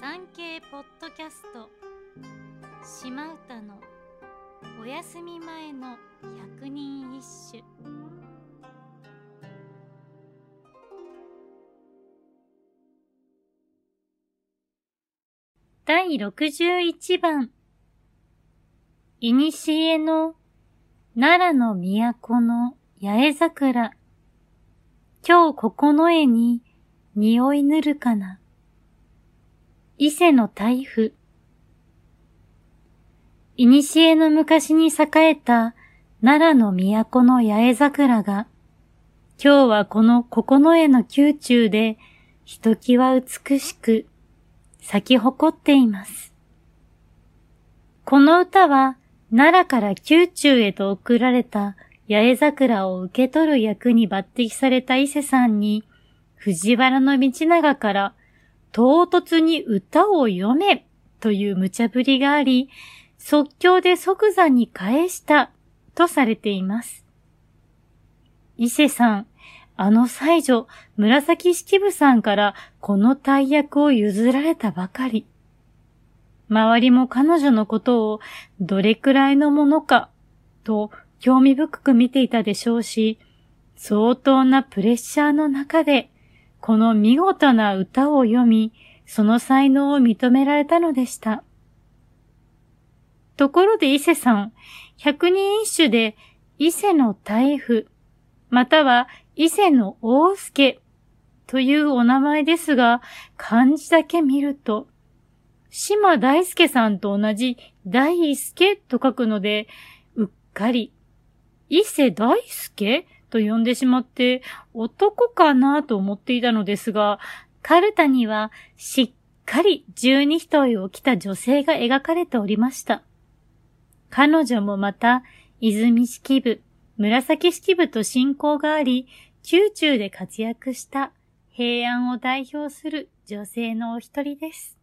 産経ポッドキャスト。島唄のお休み前の百人一首。第61番いにしえの奈良の都の八重桜。今日ここの絵に匂いぬるかな？伊勢の台風。いにしえの昔に栄えた奈良の都の八重桜が、今日はこの九重の宮中でひときわ美しく咲き誇っています。この歌は奈良から宮中へと送られた八重桜を受け取る役に抜擢された伊勢さんに、藤原道長から唐突に歌を読めという無茶ぶりがあり、即興で即座に返したとされています。伊勢さん、あの才女、紫式部さんからこの大役を譲られたばかり。周りも彼女のことをどれくらいのものか、と興味深く見ていたでしょうし、相当なプレッシャーの中でこの見事な歌を読み、その才能を認められたのでした。ところで伊勢さん、百人一首で伊勢の大夫、または伊勢の大助というお名前ですが、漢字だけ見ると、島大輔さんと同じ大輔と書くので、うっかり、伊勢大輔と呼んでしまって男かなと思っていたのですが、カルタにはしっかり十二人を着た女性が描かれておりました。彼女もまた、泉式部、紫式部と親交があり、宮中で活躍した平安を代表する女性のお一人です。